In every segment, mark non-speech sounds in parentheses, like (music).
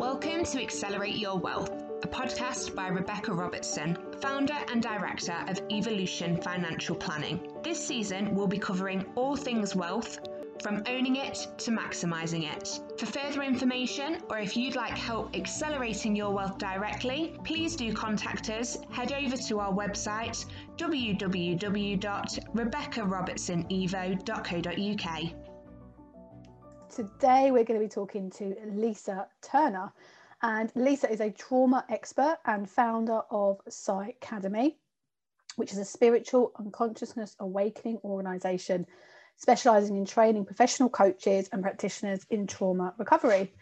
Welcome to Accelerate Your Wealth, a podcast by Rebecca Robertson, founder and director of Evolution Financial Planning. This season, we'll be covering all things wealth, from owning it to maximizing it. For further information, or if you'd like help accelerating your wealth directly, please do contact us. Head over to our website www.rebeccarobertsonevo.co.uk. Today, we're going to be talking to Lisa Turner. And Lisa is a trauma expert and founder of Psi Academy, which is a spiritual and consciousness awakening organization specializing in training professional coaches and practitioners in trauma recovery.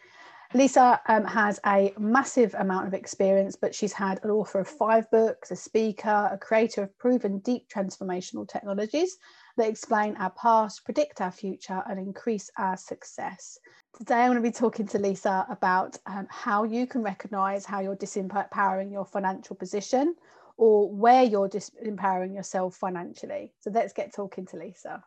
Lisa um, has a massive amount of experience, but she's had an author of five books, a speaker, a creator of proven deep transformational technologies that explain our past, predict our future, and increase our success. Today, I'm going to be talking to Lisa about um, how you can recognize how you're disempowering your financial position or where you're disempowering yourself financially. So, let's get talking to Lisa.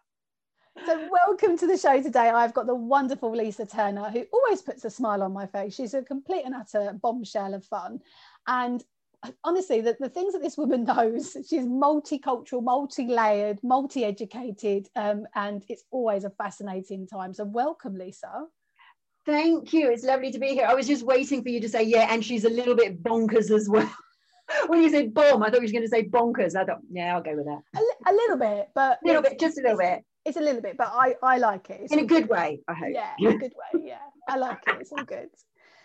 So, welcome to the show today. I've got the wonderful Lisa Turner, who always puts a smile on my face. She's a complete and utter bombshell of fun. And honestly, the, the things that this woman (laughs) knows, she's multicultural, multi layered, multi educated, um, and it's always a fascinating time. So, welcome, Lisa. Thank you. It's lovely to be here. I was just waiting for you to say, yeah, and she's a little bit bonkers as well. (laughs) when you said bomb, I thought you were going to say bonkers. I thought, yeah, I'll go with that. A, li- a little bit, but a little bit, just a little bit. It's a little bit, but I I like it. It's in a good, good way, I hope. Yeah, in a good way. Yeah, I like it. It's all good.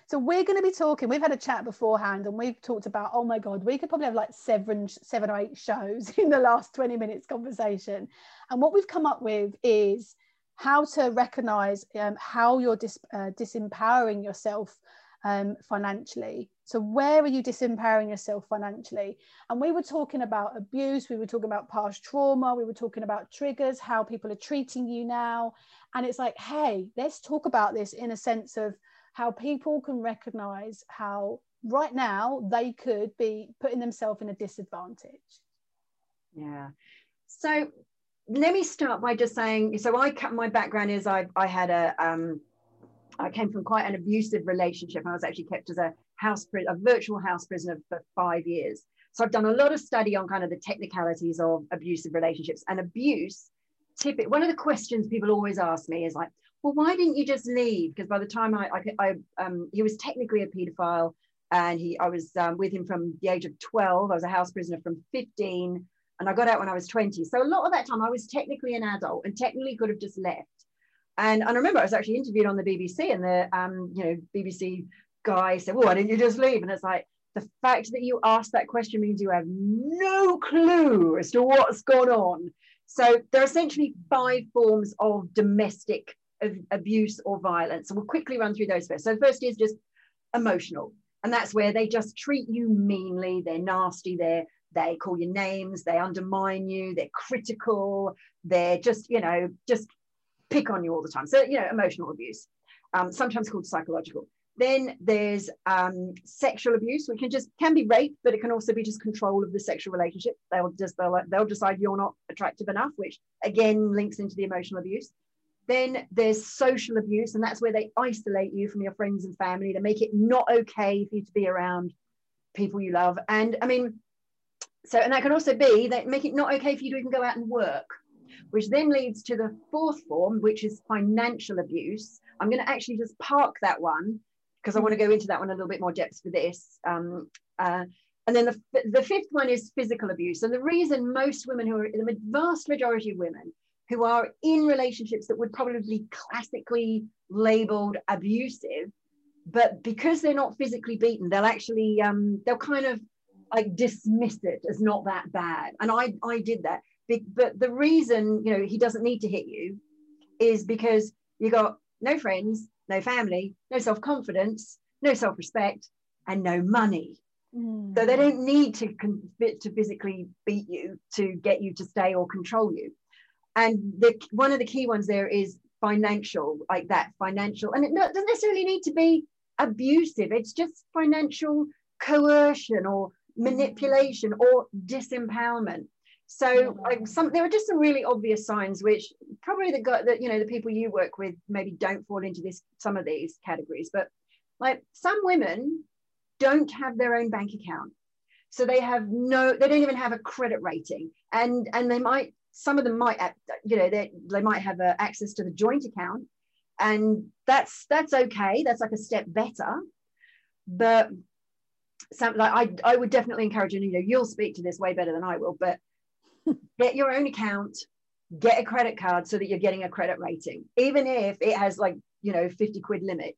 So we're going to be talking. We've had a chat beforehand, and we've talked about. Oh my God, we could probably have like seven, seven or eight shows (laughs) in the last twenty minutes conversation. And what we've come up with is how to recognize um, how you're dis, uh, disempowering yourself um, financially. So, where are you disempowering yourself financially? And we were talking about abuse, we were talking about past trauma, we were talking about triggers, how people are treating you now. And it's like, hey, let's talk about this in a sense of how people can recognize how right now they could be putting themselves in a disadvantage. Yeah. So, let me start by just saying so I my background is I, I had a um, I came from quite an abusive relationship. I was actually kept as a house, a virtual house prisoner for five years. So I've done a lot of study on kind of the technicalities of abusive relationships and abuse. Tip one of the questions people always ask me is like, well, why didn't you just leave? Because by the time I, I, I um, he was technically a paedophile, and he, I was um, with him from the age of 12. I was a house prisoner from 15, and I got out when I was 20. So a lot of that time, I was technically an adult and technically could have just left. And, and I remember I was actually interviewed on the BBC, and the um, you know BBC guy said, "Well, why didn't you just leave?" And it's like the fact that you asked that question means you have no clue as to what's gone on. So there are essentially five forms of domestic abuse or violence. So we'll quickly run through those first. So first is just emotional, and that's where they just treat you meanly. They're nasty. They're they call you names. They undermine you. They're critical. They're just you know just pick on you all the time. So, you know, emotional abuse, um, sometimes called psychological. Then there's um, sexual abuse, which can just can be rape, but it can also be just control of the sexual relationship. They'll just they'll, they'll decide you're not attractive enough, which again links into the emotional abuse. Then there's social abuse, and that's where they isolate you from your friends and family. They make it not okay for you to be around people you love. And I mean, so and that can also be they make it not okay for you to even go out and work which then leads to the fourth form, which is financial abuse. I'm going to actually just park that one because I want to go into that one a little bit more depth for this. Um, uh, and then the, the fifth one is physical abuse. And the reason most women who are, the vast majority of women who are in relationships that would probably be classically labeled abusive, but because they're not physically beaten, they'll actually, um, they'll kind of like dismiss it as not that bad. And I, I did that but the reason you know he doesn't need to hit you is because you got no friends no family no self-confidence no self-respect and no money mm. so they don't need to to physically beat you to get you to stay or control you and the one of the key ones there is financial like that financial and it doesn't necessarily need to be abusive. It's just financial coercion or manipulation or disempowerment. So mm-hmm. like some there are just some really obvious signs which probably the that you know the people you work with maybe don't fall into this some of these categories. But like some women don't have their own bank account. So they have no they don't even have a credit rating. And and they might some of them might you know they, they might have a, access to the joint account and that's that's okay. That's like a step better. But some like I, I would definitely encourage you you know you'll speak to this way better than i will but (laughs) get your own account get a credit card so that you're getting a credit rating. Even if it has like you know 50 quid limit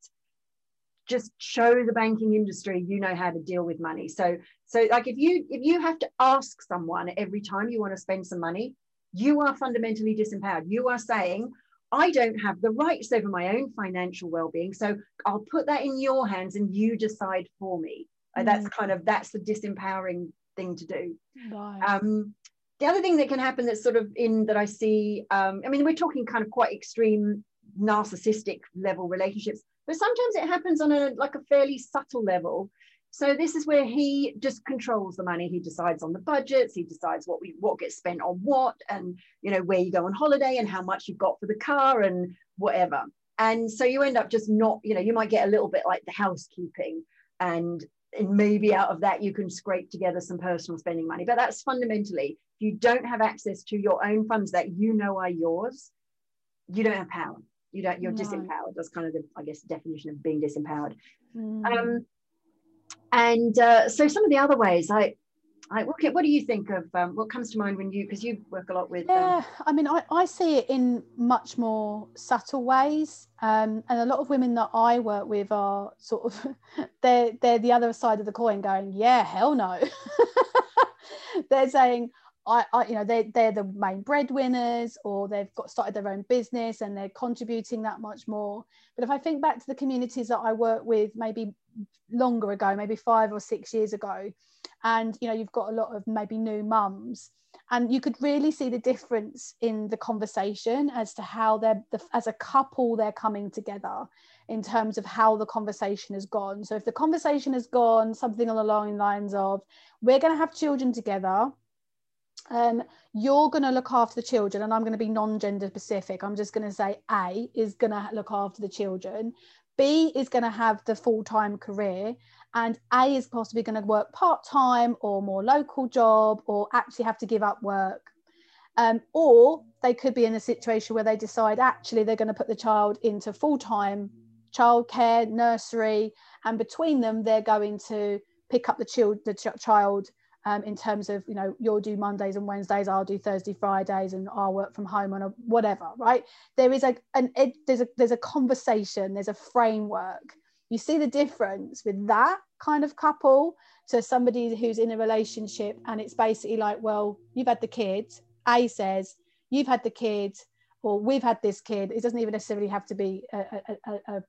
just show the banking industry you know how to deal with money. So so like if you if you have to ask someone every time you want to spend some money you are fundamentally disempowered you are saying I don't have the rights over my own financial well-being. So I'll put that in your hands and you decide for me. Mm. That's kind of that's the disempowering thing to do. Right. Um, the other thing that can happen that's sort of in that I see, um, I mean, we're talking kind of quite extreme narcissistic level relationships, but sometimes it happens on a like a fairly subtle level so this is where he just controls the money. He decides on the budgets. He decides what we what gets spent on what, and you know where you go on holiday and how much you've got for the car and whatever. And so you end up just not, you know, you might get a little bit like the housekeeping, and and maybe out of that you can scrape together some personal spending money. But that's fundamentally, if you don't have access to your own funds that you know are yours, you don't have power. You don't. You're no. disempowered. That's kind of the, I guess, definition of being disempowered. Mm. Um, and uh, so some of the other ways I, I okay, what do you think of um, what comes to mind when you because you work a lot with um, yeah um, I mean I, I see it in much more subtle ways um, and a lot of women that I work with are sort of (laughs) they're they're the other side of the coin going yeah hell no. (laughs) They're saying I, I, you know they they're the main breadwinners or they've got started their own business and they're contributing that much more. But if i think back to the communities that i work with maybe longer ago maybe five or six years ago and you know you've got a lot of maybe new mums and you could really see the difference in the conversation as to how they're the, as a couple they're coming together in terms of how the conversation has gone. So if the conversation has gone something along the lines of we're going to have children together um, you're going to look after the children and i'm going to be non-gender specific. I'm just going to say a is going to look after the children. B is going to have the full-time career. And a is possibly going to work part-time or more local job or actually have to give up work. Um, or they could be in a situation where they decide actually they're going to put the child into full-time childcare nursery and between them they're going to pick up the child the ch- child um, in terms of you know you'll do mondays and wednesdays i'll do thursday fridays and i'll work from home on a whatever right? There is a an ed, there's a there's a conversation there's a framework. You see the difference with that kind of couple to somebody who's in a relationship and it's basically like well you've had the kids. A says you've had the kids or we've had this kid. It doesn't even necessarily have to be a, a, a,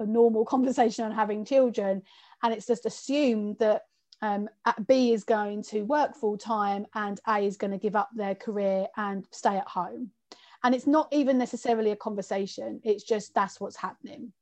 a normal (laughs) conversation on having children. And it's just assumed that um, B is going to work full time and A is going to give up their career and stay at home. And it's not even necessarily a conversation, it's just that's what's happening.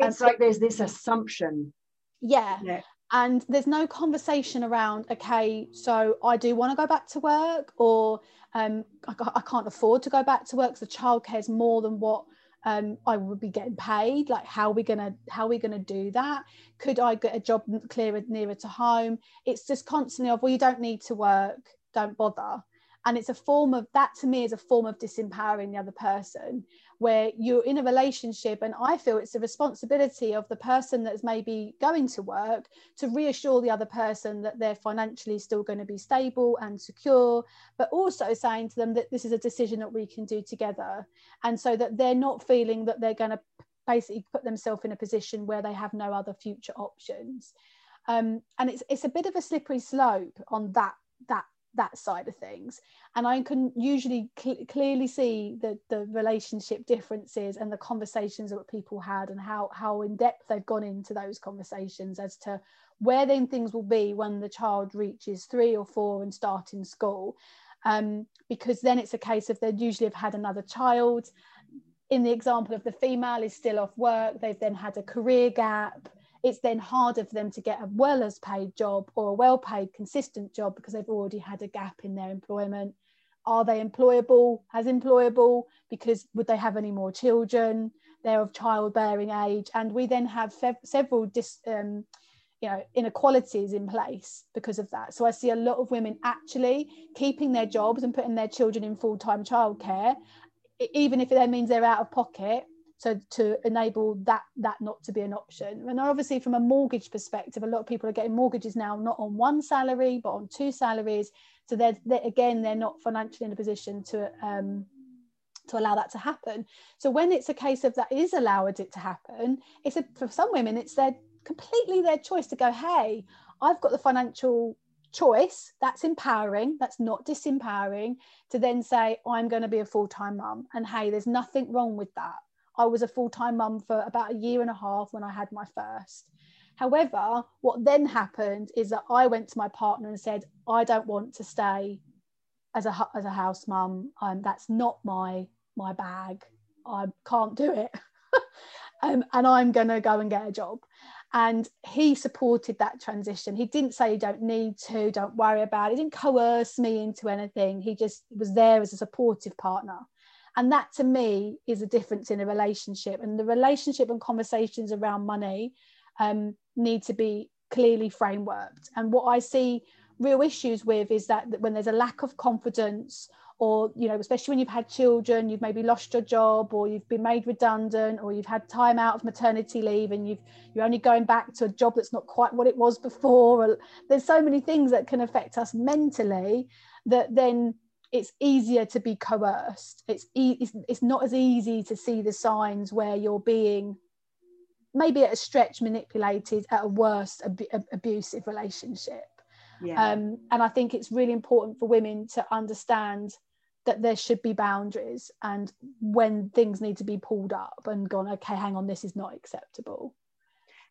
It's so, like there's this assumption. Yeah. yeah. And there's no conversation around, okay, so I do want to go back to work, or um, I, I can't afford to go back to work because the childcare is more than what um, I would be getting paid. Like, how are we gonna how are we gonna do that? Could I get a job clearer nearer to home? It's just constantly of well, you don't need to work, don't bother and it's a form of that to me is a form of disempowering the other person where you're in a relationship and i feel it's a responsibility of the person that's maybe going to work to reassure the other person that they're financially still going to be stable and secure but also saying to them that this is a decision that we can do together. And so that they're not feeling that they're going to basically put themselves in a position where they have no other future options. Um, and it's it's a bit of a slippery slope on that that that side of things. And i can usually cl- clearly see the the relationship differences and the conversations that people had and how how in depth they've gone into those conversations as to where then things will be when the child reaches three or four and starting school. Um, because then it's a case of they usually have had another child. In the example of the female is still off work they've then had a career gap it's then harder for them to get a well as paid job or a well paid consistent job because they've already had a gap in their employment. Are they employable as employable? Because would they have any more children? They're of childbearing age. And we then have several dis, um, you know inequalities in place because of that. So i see a lot of women actually keeping their jobs and putting their children in full-time childcare even if that means they're out of pocket so to enable that that not to be an option. And obviously from a mortgage perspective a lot of people are getting mortgages now not on one salary but on two salaries. So they're, they're again they're not financially in a position to um, to allow that to happen. So when it's a case of that is allowed it to happen it's a, for some women it's their completely their choice to go hey i've got the financial choice that's empowering that's not disempowering to then say i'm going to be a full-time mum and hey there's nothing wrong with that i was a full-time mum for about a year and a half when i had my first. However what then happened is that i went to my partner and said i don't want to stay as a as a house mum. Um, that's not my my bag. I can't do it. (laughs) Um, and i'm going to go and get a job. And he supported that transition. He didn't say you don't need to don't worry about it. He didn't coerce me into anything. He just was there as a supportive partner and that to me is a difference in a relationship. And the relationship and conversations around money um, need to be clearly frameworked. And what i see real issues with is that when there's a lack of confidence or you know especially when you've had children you've maybe lost your job or you've been made redundant or you've had time out of maternity leave and you've you're only going back to a job that's not quite what it was before. There's so many things that can affect us mentally that then it's easier to be coerced. It's, e- it's, it's not as easy to see the signs where you're being maybe at a stretch manipulated at a worse ab- abusive relationship. Yeah. Um, and I think it's really important for women to understand that there should be boundaries and when things need to be pulled up and gone okay hang on this is not acceptable.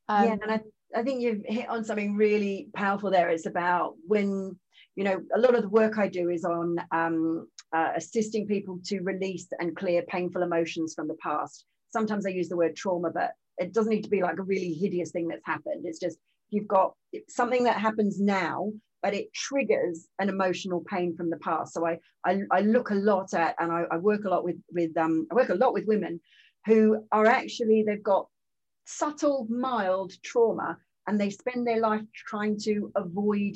Um, yeah and I, I think you've hit on something really powerful there. It's about when you know a lot of the work i do is on um, uh, assisting people to release and clear painful emotions from the past sometimes i use the word trauma but it doesn't need to be like a really hideous thing that's happened it's just you've got something that happens now but it triggers an emotional pain from the past. So I I, I look a lot at and I, I, work a lot with with um I work a lot with women who are actually they've got subtle mild trauma and they spend their life trying to avoid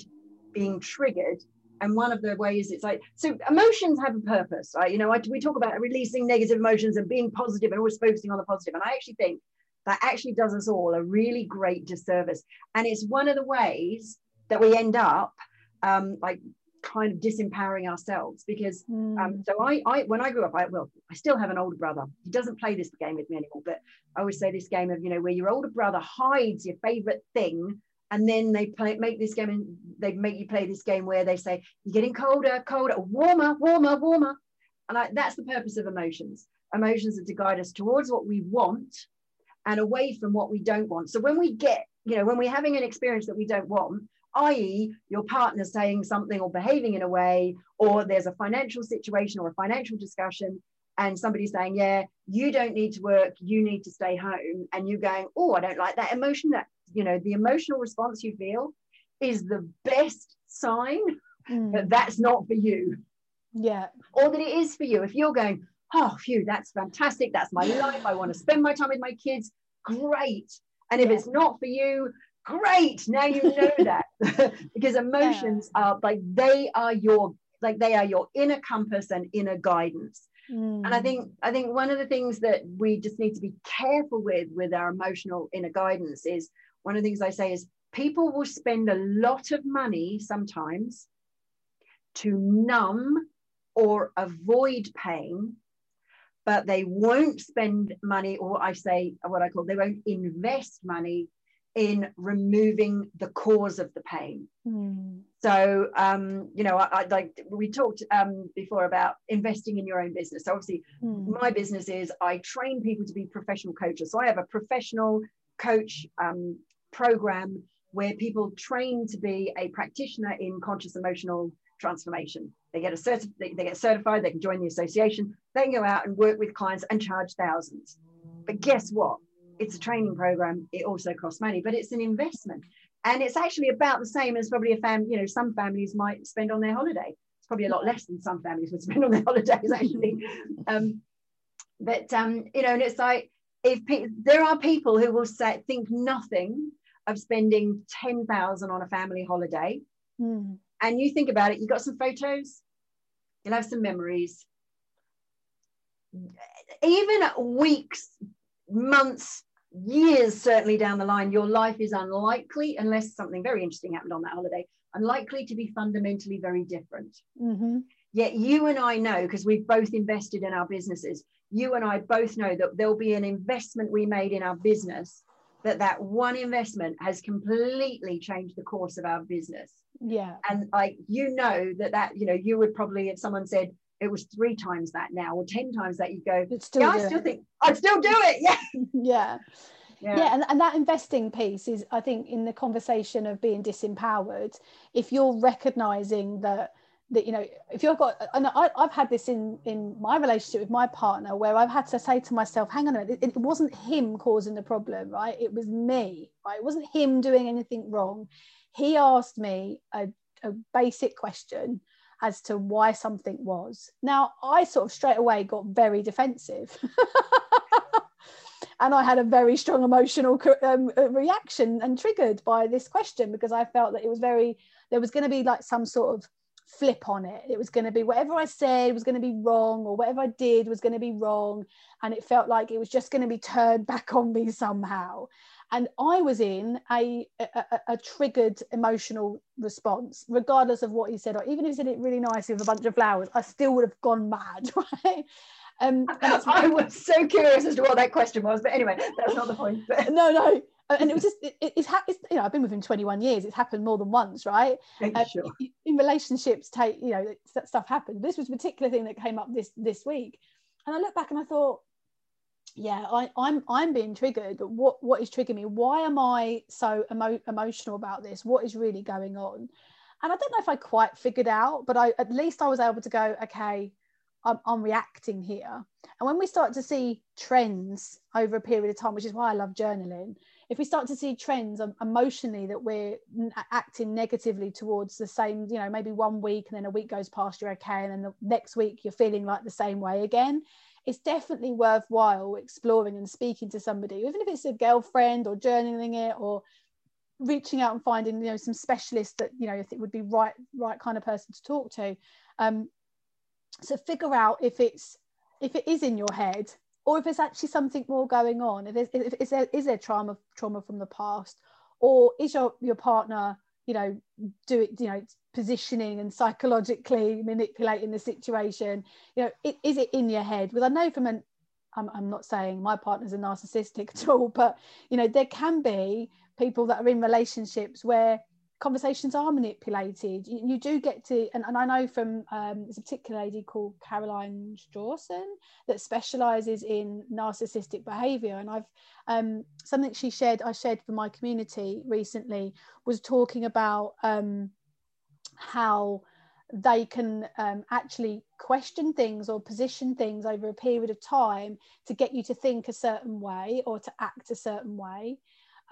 being triggered. And one of the ways it's like so emotions have a purpose, right? You know, I, we talk about releasing negative emotions and being positive and always focusing on the positive. And I actually think that actually does us all a really great disservice. And it's one of the ways that we end up um, like kind of disempowering ourselves because mm. um, so I, I when I grew up I well I still have an older brother he doesn't play this game with me anymore but I always say this game of you know where your older brother hides your favorite thing and then they play make this game and they make you play this game where they say you're getting colder colder warmer warmer warmer and I, that's the purpose of emotions emotions are to guide us towards what we want and away from what we don't want so when we get you know when we're having an experience that we don't want i.e., your partner saying something or behaving in a way, or there's a financial situation or a financial discussion, and somebody's saying, Yeah, you don't need to work, you need to stay home, and you're going, Oh, I don't like that emotion. That, you know, the emotional response you feel is the best sign mm. that that's not for you. Yeah. Or that it is for you. If you're going, Oh, phew, that's fantastic. That's my life. I want to spend my time with my kids. Great. And if yeah. it's not for you, great now you know (laughs) that (laughs) because emotions yeah. are like they are your like they are your inner compass and inner guidance mm. and i think i think one of the things that we just need to be careful with with our emotional inner guidance is one of the things i say is people will spend a lot of money sometimes to numb or avoid pain but they won't spend money or i say what i call they won't invest money in removing the cause of the pain. Mm. So, um, you know, I, I, like we talked um, before about investing in your own business. So obviously, mm. my business is I train people to be professional coaches. So I have a professional coach um, program where people train to be a practitioner in conscious emotional transformation. They get a certi- they, get certified. They can join the association. They can go out and work with clients and charge thousands. But guess what? it's a training program it also costs money but it's an investment and it's actually about the same as probably a family you know some families might spend on their holiday it's probably a lot less than some families would spend on their (laughs) holidays actually um, but um, you know and it's like if pe- there are people who will say think nothing of spending 10,000 on a family holiday. Mm. and you think about it you got some photos you'll have some memories. Even weeks months years certainly down the line your life is unlikely unless something very interesting happened on that holiday unlikely to be fundamentally very different. Hmm Yet you and I know, because we've both invested in our businesses, you and I both know that there'll be an investment we made in our business, that that one investment has completely changed the course of our business. Yeah. And like, you know that that, you know, you would probably, if someone said it was three times that now or 10 times that, you'd go, It's still yeah, I still it. think I'd still do it. (laughs) Yeah. yeah. Yeah. yeah and, and that investing piece is i think in the conversation of being disempowered if you're recognizing that that you know if you've got and I, i've had this in in my relationship with my partner where i've had to say to myself hang on a minute it, it wasn't him causing the problem right? It was me right? It wasn't him doing anything wrong. He asked me a, a basic question as to why something was. Now i sort of straight away got very defensive. (laughs) And I had a very strong emotional um, uh, reaction and triggered by this question because I felt that it was very there was going to be like some sort of flip on it. It was going to be whatever I said was going to be wrong, or whatever I did was going to be wrong, and it felt like it was just going to be turned (laughs) back on me somehow. And I was in a, a, a- triggered emotional response, regardless of what he said, or even if he said it really nice with a bunch of flowers, I still would have gone mad, (laughs) right? Um, (laughs) I was so curious as to what that question was, but anyway, that's not the point. But no, no. And it was just, it, it's, it's, you know, I've been with him 21 years. It's happened more than once, right? Uh, sure. in relationships, take, you know, that stuff happens. This was a particular thing that came up this this week. And I looked back and I thought, yeah, I, I'm I'm being triggered. But what what is triggering me? Why am I so emo- emotional about this? What is really going on? And I don't know if I quite figured out, but I at least I was able to go, okay, I'm, I'm reacting here. And when we start to see trends over a period of time, which is why I love journaling, if we start to see trends um, emotionally that we're acting negatively towards the same, you know, maybe one week and then a week goes past, you're okay. And then the next week you're feeling like the same way again. It's definitely worthwhile exploring and speaking to somebody, even if it's a girlfriend or journaling it or reaching out and finding, you know, some specialist that, you know, if it would be right, right kind of person to talk to. Um, so figure out if it's if it is in your head or if there's actually something more going on if, if is there is there trauma trauma from the past? Or is your your partner you know do it you know positioning and psychologically manipulating the situation? You know it, is it in your head? Because i know from an I'm, I'm not saying my partner's a narcissistic (laughs) at all but you know there can be people that are in relationships where conversations are manipulated. You, you do get to and, and i know from um, there's a particular lady called caroline strawson that specializes in narcissistic behavior. And i've um, something she shared i shared for my community recently was talking about um, how they can um, actually question things or position things over a period of time to get you to think a certain way or to act a certain way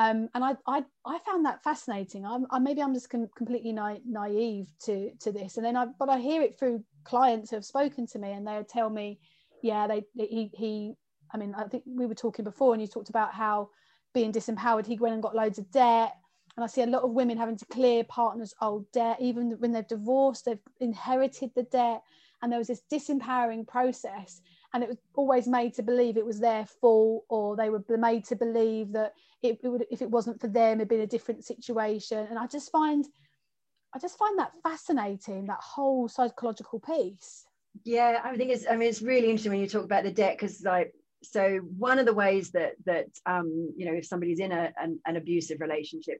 um, and I, I I found that fascinating. I'm, I maybe I'm just com- completely na- naive to to this, and then I but I hear it through clients who have spoken to me, and they tell me, yeah, they he he. I mean, I think we were talking before, and you talked about how being disempowered, he went and got loads of debt, and I see a lot of women having to clear partners' old debt, even when they've divorced, they've inherited the debt, and there was this disempowering process and it was always made to believe it was their fault or they were made to believe that it, it, would if it wasn't for them it'd been a different situation and i just find i just find that fascinating that whole psychological piece Yeah, I think it's. I mean, it's really interesting when you talk about the debt because, like, so one of the ways that that um, you know, if somebody's in a an, an abusive relationship,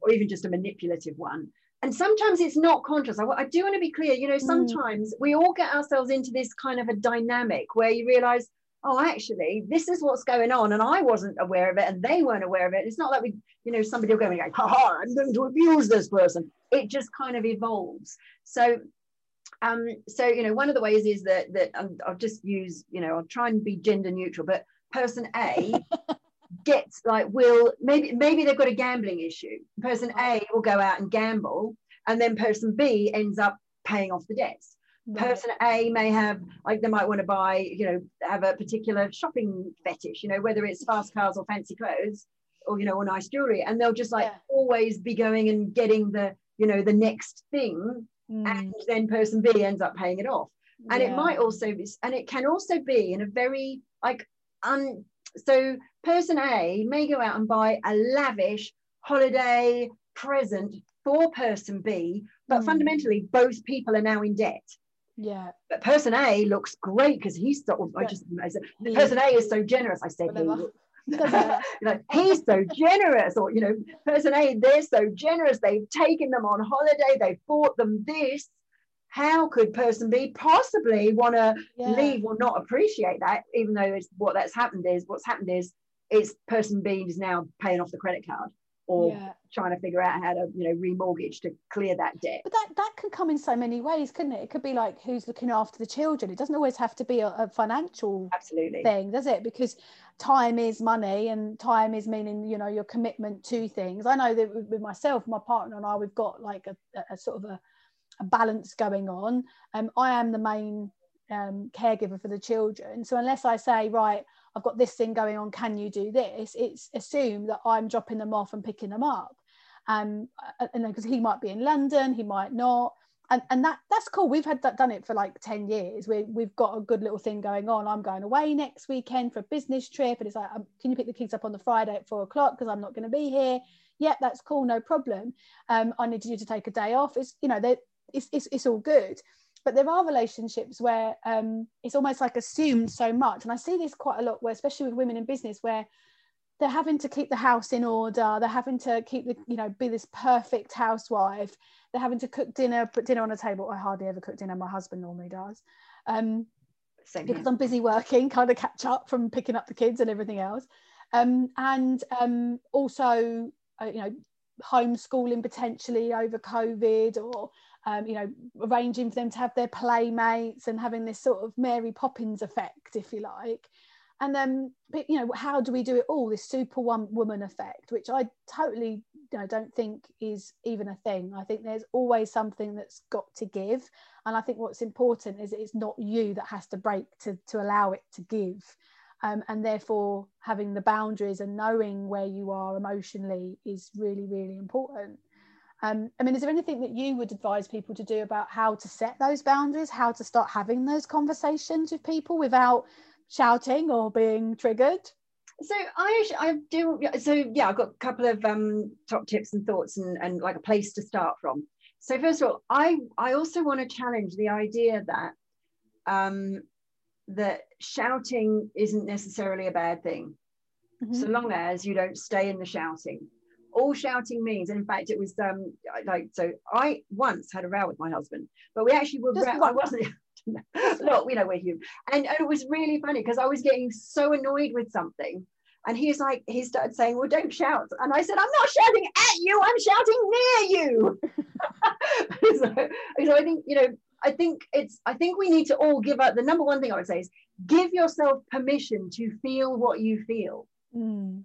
or even just a manipulative one, and sometimes it's not conscious. I, I do want to be clear. You know, sometimes we all get ourselves into this kind of a dynamic where you realize, oh, actually, this is what's going on, and I wasn't aware of it, and they weren't aware of it. It's not like we, you know, somebody will go and go, ha ha, I'm going to abuse this person. It just kind of evolves. So um, so you know one of the ways is that that um, I'll just use you know I'll try and be gender neutral but person A (laughs) gets like will maybe maybe they've got a gambling issue person A will go out and gamble and then person B ends up paying off the debts Right. Person A may have, like, they might want to buy, you know, have a particular shopping fetish, you know, whether it's fast cars or fancy clothes or, you know, or nice jewelry. And they'll just like yeah. always be going and getting the, you know, the next thing. Mm. And then person B ends up paying it off. And yeah. it might also be, and it can also be in a very, like, un, so person A may go out and buy a lavish holiday present for person B, but mm. fundamentally both people are now in debt. Yeah. But person A looks great because he's of, I just, I said, person A is so generous. I said, like (laughs) (laughs) he's so generous, or you know, person A, they're so generous. They've taken them on holiday. They've bought them this. How could person B possibly want to yeah. leave or not appreciate that? Even though it's what that's happened is what's happened is it's person B is now paying off the credit card or yeah. trying to figure out how to you know remortgage to clear that debt but that that can come in so many ways couldn't it it could be like who's looking after the children it doesn't always have to be a, a financial absolutely thing does it because time is money and time is meaning you know your commitment to things i know that with myself my partner and i we've got like a, a sort of a, a balance going on um, i am the main um, caregiver for the children so unless i say right I've got this thing going on, can you do this? It's assumed that I'm dropping them off and picking them up. Um, and because he might be in London, he might not. And, and that that's cool. We've had that done it for like 10 years. We, we've got a good little thing going on. I'm going away next weekend for a business trip. And it's like, um, can you pick the kids up on the Friday at four o'clock? Because I'm not going to be here. Yeah, that's cool. No problem. Um, I need you to take a day off. It's, you know, it's, it's, it's all good. But there are relationships where um, it's almost like assumed so much. And i see this quite a lot where especially with women in business where they're having to keep the house in order. They're having to keep the you know be this perfect housewife. They're having to cook dinner put dinner on a table. I hardly ever cook dinner. My husband normally does. Um, because i'm busy working (laughs) kind of catch up from picking up the kids and everything else. Um, and um, also uh, you know homeschooling potentially over covid or um, you know, arranging for them to have their playmates and having this sort of Mary Poppins effect, if you like. And then, but, you know, how do we do it all? This super one woman effect, which I totally you know, don't think is even a thing. I think there's always something that's got to give. And I think what's important is it's not you that has to break to, to allow it to give. Um, and therefore, having the boundaries and knowing where you are emotionally is really, really important. Um, I mean, is there anything that you would advise people to do about how to set those boundaries, how to start having those conversations with people without shouting or being triggered? So I I do so yeah I've got a couple of um, top tips and thoughts and, and like a place to start from. So first of all, I I also want to challenge the idea that um, that shouting isn't necessarily a bad thing, mm-hmm. so long as you don't stay in the shouting all shouting means and in fact it was um like so i once had a row with my husband but we actually were i wasn't (laughs) look we know we're human. And, and it was really funny because i was getting so annoyed with something. And he's like he started saying well don't shout. And i said i'm not shouting at you. I'm shouting near you. (laughs) So, so i think you know i think it's i think we need to all give up. The number one thing i would say is give yourself permission to feel what you feel. Mm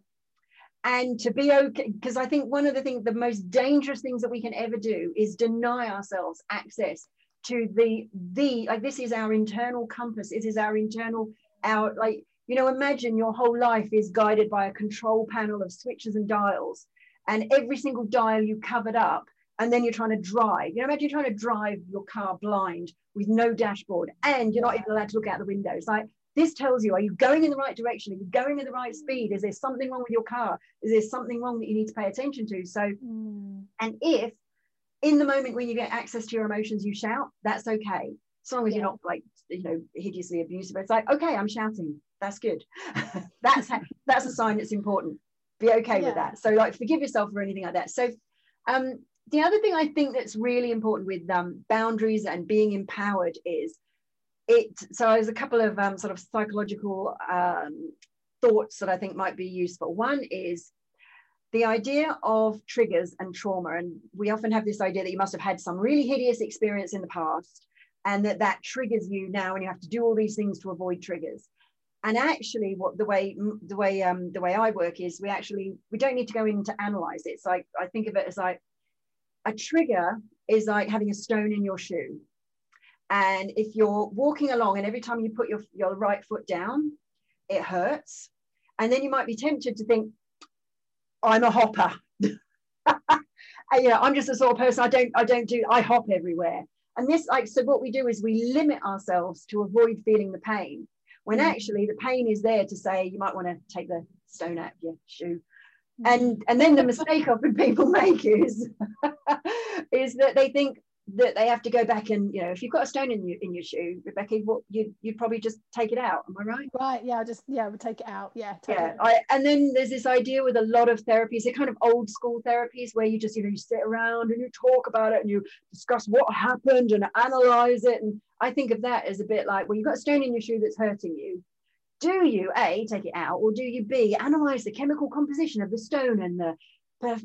and to be okay because i think one of the things the most dangerous things that we can ever do is deny ourselves access to the the like this is our internal compass. It is our internal our like you know imagine your whole life is guided by a control panel of switches and dials and every single dial you covered up and then you're trying to drive. You know imagine you're trying to drive your car blind with no dashboard and you're not even allowed to look out the windows like this tells you, are you going in the right direction? Are you going at the right speed? Is there something wrong with your car? Is there something wrong that you need to pay attention to? So, mm. and if in the moment when you get access to your emotions, you shout, that's okay. As long as yeah. you're not like, you know, hideously abusive. It's like, okay, I'm shouting. That's good. (laughs) that's that's a sign that's important. Be okay yeah. with that. So like forgive yourself for anything like that. So um the other thing I think that's really important with um, boundaries and being empowered is it so there's a couple of um, sort of psychological um, thoughts that I think might be useful. One is the idea of triggers and trauma, and we often have this idea that you must have had some really hideous experience in the past, and that that triggers you now, and you have to do all these things to avoid triggers. And actually, what the way the way um, the way I work is, we actually we don't need to go in to analyze it. So I, I think of it as like a trigger is like having a stone in your shoe And if you're walking along and every time you put your, your right foot down, it hurts. And then you might be tempted to think, I'm a hopper. (laughs) you know, I'm just the sort of person I don't, I don't do, I hop everywhere. And this, like, so what we do is we limit ourselves to avoid feeling the pain when mm. actually the pain is there to say you might want to take the stone out of your shoe mm. and and then the mistake often people (laughs) make is (laughs) is that they think that they have to go back and you know if you've got a stone in your in your shoe rebecca what you you'd probably just take it out. Am i right? Right yeah just yeah we'll take it out. Yeah totally. yeah I, and then there's this idea with a lot of therapies they're kind of old school therapies where you just you know you sit around and you talk about it and you discuss what happened and analyze it. And i think of that as a bit like well you've got a stone in your shoe that's hurting you. Do you a take it out or do you b analyze the chemical composition of the stone and the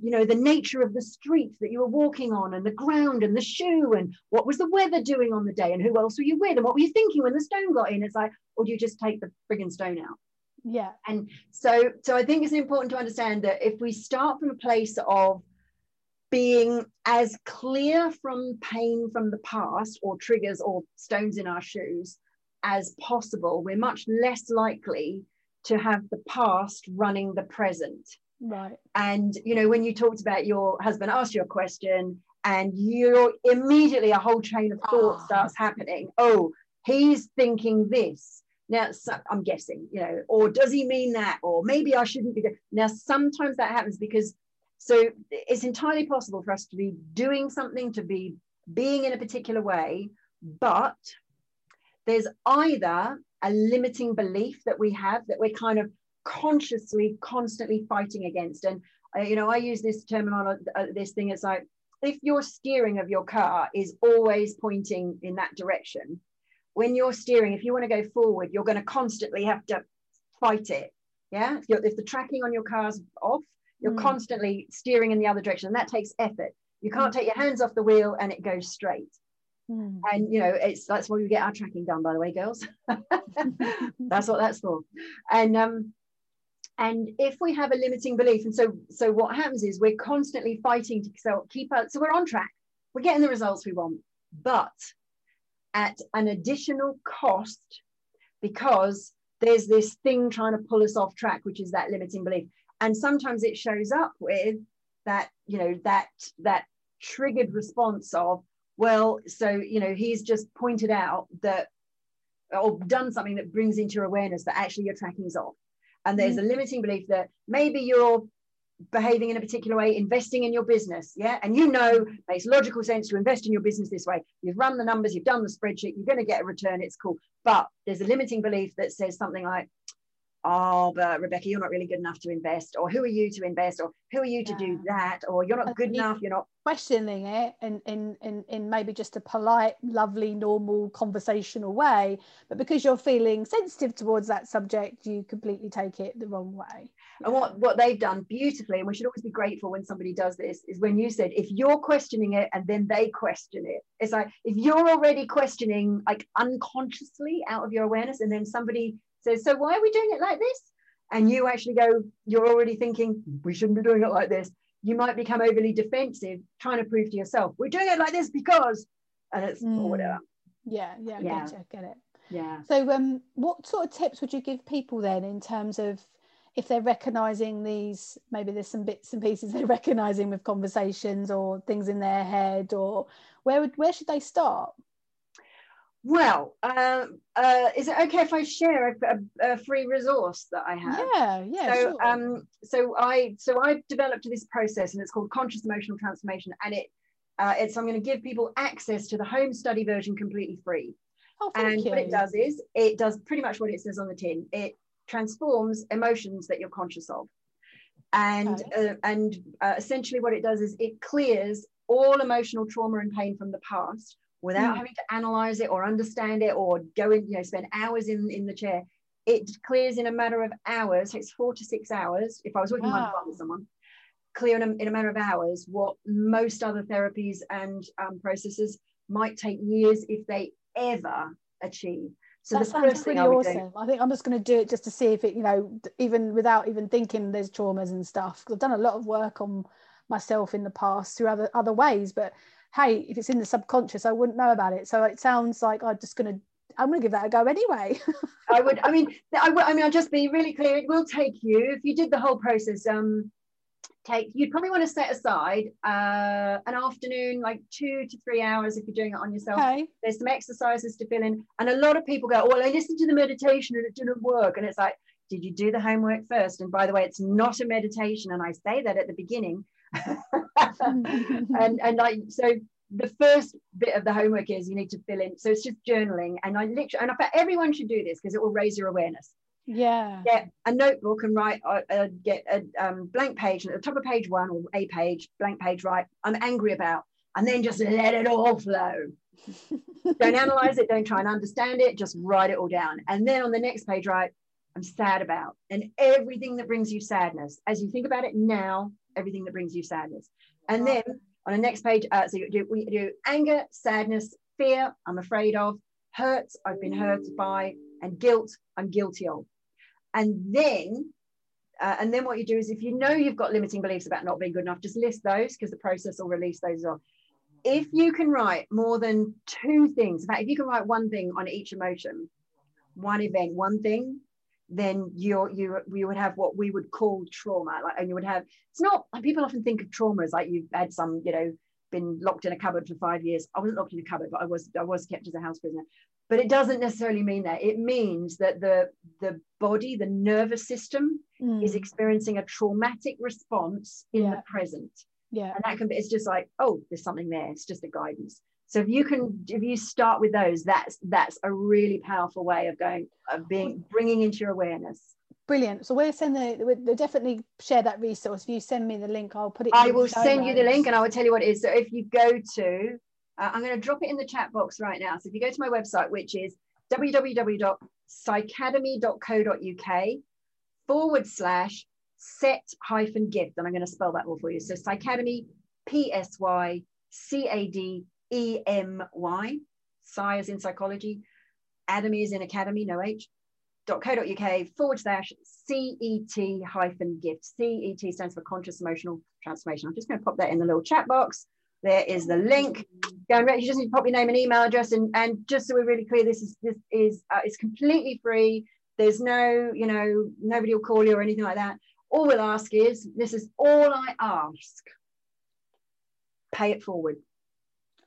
you know the nature of the street that you were walking on and the ground and the shoe and what was the weather doing on the day and who else were you with and what were you thinking when the stone got in? It's like or do you just take the frigging stone out? Yeah. And so so i think it's important to understand that if we start from a place of being as clear from pain from the past or triggers or stones in our shoes as possible we're much less likely to have the past running the present Right. And, you know, when you talked about your husband asked you a question and you're immediately a whole chain of thought oh. starts happening. Oh, he's thinking this. Now, so, I'm guessing, you know, or does he mean that? Or maybe I shouldn't be. Now, sometimes that happens because so it's entirely possible for us to be doing something, to be being in a particular way, but there's either a limiting belief that we have that we're kind of consciously constantly fighting against. And uh, you know i use this terminology uh, this thing it's like if your steering of your car is always pointing in that direction when you're steering if you want to go forward you're going to constantly have to fight it yeah? If, if the tracking on your car's off you're mm. constantly steering in the other direction. And that takes effort. You can't mm. take your hands off the wheel and it goes straight. Mm. and you know it's that's why we get our tracking done by the way girls. (laughs) That's what that's for. And um and if we have a limiting belief and so so what happens is we're constantly fighting to so keep up so we're on track. We're getting the results we want but at an additional cost because there's this thing trying to pull us off track which is that limiting belief. And sometimes it shows up with that you know that that triggered response of well so you know he's just pointed out that or done something that brings into your awareness that actually your tracking is off and there's mm. a limiting belief that maybe you're behaving in a particular way, investing in your business, yeah, and you know makes logical sense to invest in your business this way. You've run the numbers, you've done the spreadsheet, you're going to get a return. It's cool, but there's a limiting belief that says something like, oh, but Rebecca, you're not really good enough to invest, or who are you to invest, or who are you to yeah. do that, or you're not good enough, you're not questioning it in, in in in maybe just a polite, lovely, normal conversational way, but because you're feeling sensitive towards that subject, you completely take it the wrong way. And what what they've done beautifully, and we should always be grateful when somebody does this, is when you said if you're questioning it and then they question it. It's like if you're already questioning like unconsciously out of your awareness, and then somebody says, So why are we doing it like this? And you actually go, You're already thinking, We shouldn't be doing it like this. You might become overly defensive, trying to prove to yourself, We're doing it like this because, and it's mm. or whatever. Yeah, yeah, yeah. Gotcha, get it. Yeah. So, um, what sort of tips would you give people then in terms of if they're recognizing these, maybe there's some bits and pieces (laughs) they're recognizing with conversations or things in their head, or where would where should they start? Well, uh, uh, is it okay if I share a, a, free resource that I have? Yeah, yeah. So, sure. um, so I so I've developed this process, and it's called conscious emotional transformation, and it uh, it's I'm going to give people access to the home study version completely free. Oh, and you. what it does is it does pretty much what it says on the tin. It transforms emotions that you're conscious of, and okay. uh, and uh, essentially what it does is it clears all emotional trauma and pain from the past without mm. having to analyze it or understand it or go in, you know, spend hours in, in the chair. It clears in a matter of hours. Takes four to six hours. If I was working wow. one with someone, clear in a, in a matter of hours what most other therapies and um, processes might take years if they ever achieve. So that sounds pretty awesome. I think I'm just going to do it just to see if it, you know, even without even thinking there's traumas and stuff. Because I've done a lot of work on myself in the past through other other ways, but hey, if it's in the subconscious, I wouldn't know about it. So it sounds like I'm just going to I'm going to give that a go anyway. (laughs) I would. I mean, I would. I mean, I'll just be really clear. It will take you if you did the whole process. Um, take you'd probably want to set aside uh, an afternoon, like two to three hours, if you're doing it on yourself. Okay. There's some exercises to fill in, and a lot of people go, "Well, I listened to the meditation and it didn't work," and it's like, did you do the homework first? And by the way, it's not a meditation, and I say that at the beginning. (laughs) (laughs) and and like so the first bit of the homework is you need to fill in. So it's just journaling. And I literally, and I bet everyone should do this because it will raise your awareness. Yeah. Get a notebook and write, uh, uh, get a um, blank page and at the top of page one or a page, blank page, write, I'm angry about, and then just let it all flow. (laughs) don't analyze it, don't try and understand it, just write it all down. And then on the next page, write, I'm sad about, and everything that brings you sadness. As you think about it now, everything that brings you sadness. And then on the next page, uh, so you do, we do anger, sadness, fear, I'm afraid of, hurts, I've been hurt by, and guilt, I'm guilty of. And then, uh, and then what you do is if you know you've got limiting beliefs about not being good enough, just list those because the process will release those off. If you can write more than two things, in fact, if you can write one thing on each emotion, one event, one thing, then you're you you would have what we would call trauma like and you would have it's not people often think of trauma as like you've had some you know been locked in a cupboard for five years. I wasn't locked in a cupboard but i was i was kept as a house prisoner. But it doesn't necessarily mean that. It means that the the body the nervous system mm. is experiencing a traumatic response in yeah. the present. Yeah. And that can be it's just like oh there's something there. It's just a guidance so if you can, if you start with those, that's that's a really powerful way of going of being bringing into your awareness. Brilliant. So we'll send the we'll definitely share that resource. If you send me the link, I'll put it. I will send notes. you the link, and I will tell you what it is. So if you go to, uh, I'm going to drop it in the chat box right now. So if you go to my website, which is www.psycademy.co.uk forward slash CET hyphen gift, and I'm going to spell that all for you. So Psycademy, P S Y C A D E M Y, Psi is in psychology, Adamy is in academy, no H, .co.uk forward slash CET hyphen gift. CET stands for conscious emotional transformation. I'm just going to pop that in the little chat box. There is the link. Go and you just need to pop your name and email address, and, and just so we're really clear, this is this is uh, it's completely free. There's no, you know, nobody will call you or anything like that. All we'll ask is, this is all I ask. Pay it forward.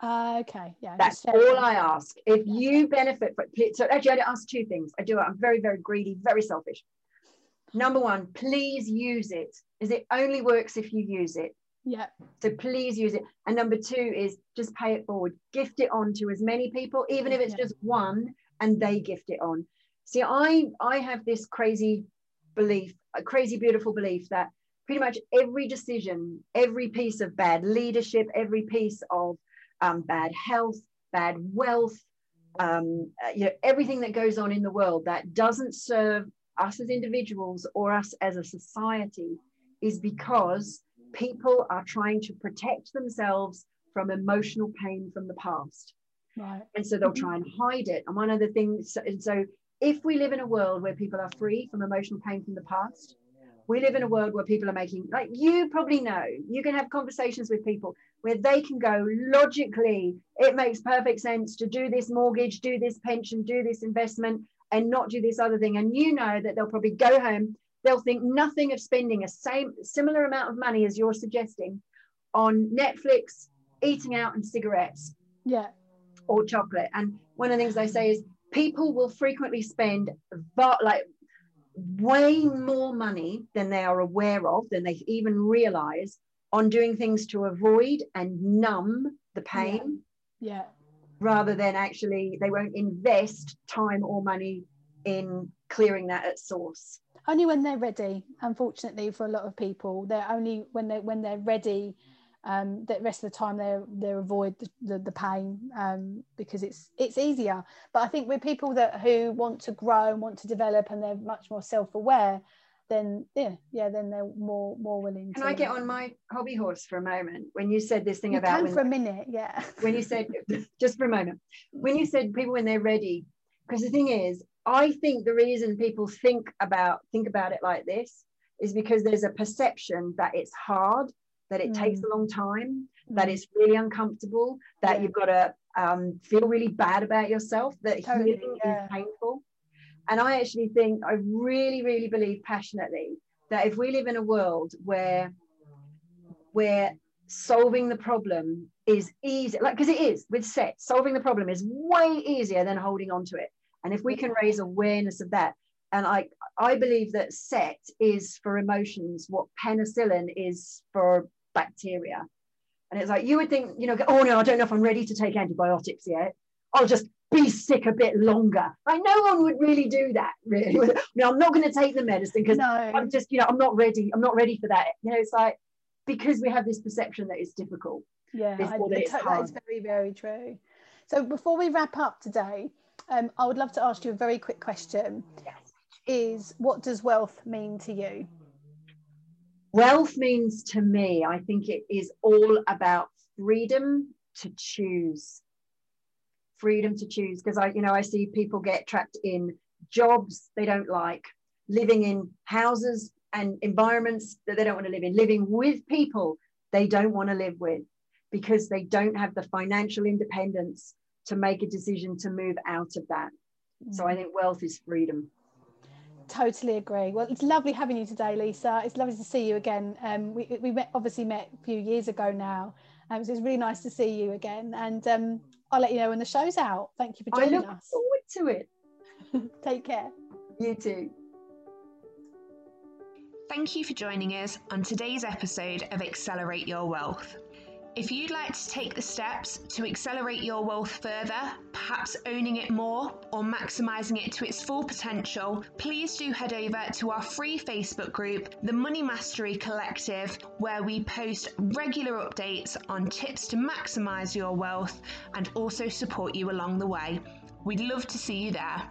Uh, okay, yeah. That's all I ask. If you benefit from so actually I ask two things. I do. I'm very, very greedy, very selfish. Number one, please use it. Is it only works if you use it? Yeah. So please use it. And number two is just pay it forward. Gift it on to as many people, even if it's yeah. just one, and they gift it on. See, I I have this crazy belief, a crazy beautiful belief that pretty much every decision, every piece of bad leadership, every piece of um, bad health, bad wealth, um, uh, you know, everything that goes on in the world that doesn't serve us as individuals or us as a society is because people are trying to protect themselves from emotional pain from the past. Right. And so they'll try and hide it. And one of the things, so, so if we live in a world where people are free from emotional pain from the past, we live in a world where people are making, like you probably know, you can have conversations with people where they can go logically, it makes perfect sense to do this mortgage, do this pension, do this investment, and not do this other thing. And you know that they'll probably go home, they'll think nothing of spending a same similar amount of money as you're suggesting on Netflix, eating out, and cigarettes. Yeah. Or chocolate. And one of the things they say is people will frequently spend like way more money than they are aware of, than they even realize on doing things to avoid and numb the pain. Yeah. yeah. Rather than actually, they won't invest time or money in clearing that at source. Only when they're ready. Unfortunately, for a lot of people, they're only when they when they're ready. Um, the rest of the time they they avoid the, the, the pain um, because it's it's easier. But I think with people that who want to grow and want to develop and they're much more self aware, then yeah, yeah, then they're more more willing. Can to, I get on my hobby horse for a moment? When you said this thing about when, for a minute, yeah. (laughs) when you said (laughs) just for a moment, when you said people when they're ready, because the thing is, I think the reason people think about think about it like this is because there's a perception that it's hard that it Mm. takes a long time, that Mm. it's really uncomfortable, that Yeah. you've got to um, feel really bad about yourself, that Totally, healing yeah. is painful. And I actually think, I really, really believe passionately that if we live in a world where where solving the problem is easy, like because it is with CET, solving the problem is way easier than holding on to it. And if we can raise awareness of that, and I I believe that CET is for emotions what penicillin is for bacteria. And it's like you would think, you know, oh no, I don't know if I'm ready to take antibiotics yet. I'll just be sick a bit longer. Like no one would really do that, really. (laughs) No, I'm not going to take the medicine because no, I'm just, you know, I'm not ready. I'm not ready for that. You know, it's like because we have this perception that it's difficult. yeah, I, it's that is very, very true. So before we wrap up today, um, I would love to ask you a very quick question. Yes. Is what does wealth mean to you? Wealth means to me, I think it is all about freedom to choose. Freedom to choose. Because I, you know, I see people get trapped in jobs they don't like, living in houses and environments that they don't want to live in, living with people they don't want to live with because they don't have the financial independence to make a decision to move out of that. So I mm. think wealth is freedom. Totally agree. Well, it's lovely having you today, Lisa. It's lovely to see you again. Um, we, we met, obviously met a few years ago now, um, so it's really nice to see you again. And um, I'll let you know when the show's out. Thank you for joining I joining look us. forward to it. (laughs) Take care. You too. Thank you for joining us on today's episode of Accelerate Your Wealth. If you'd like to take the steps to accelerate your wealth further, perhaps owning it more or maximising it to its full potential, please do head over to our free Facebook group, the Money Mastery Collective, where we post regular updates on tips to maximise your wealth and also support you along the way. We'd love to see you there.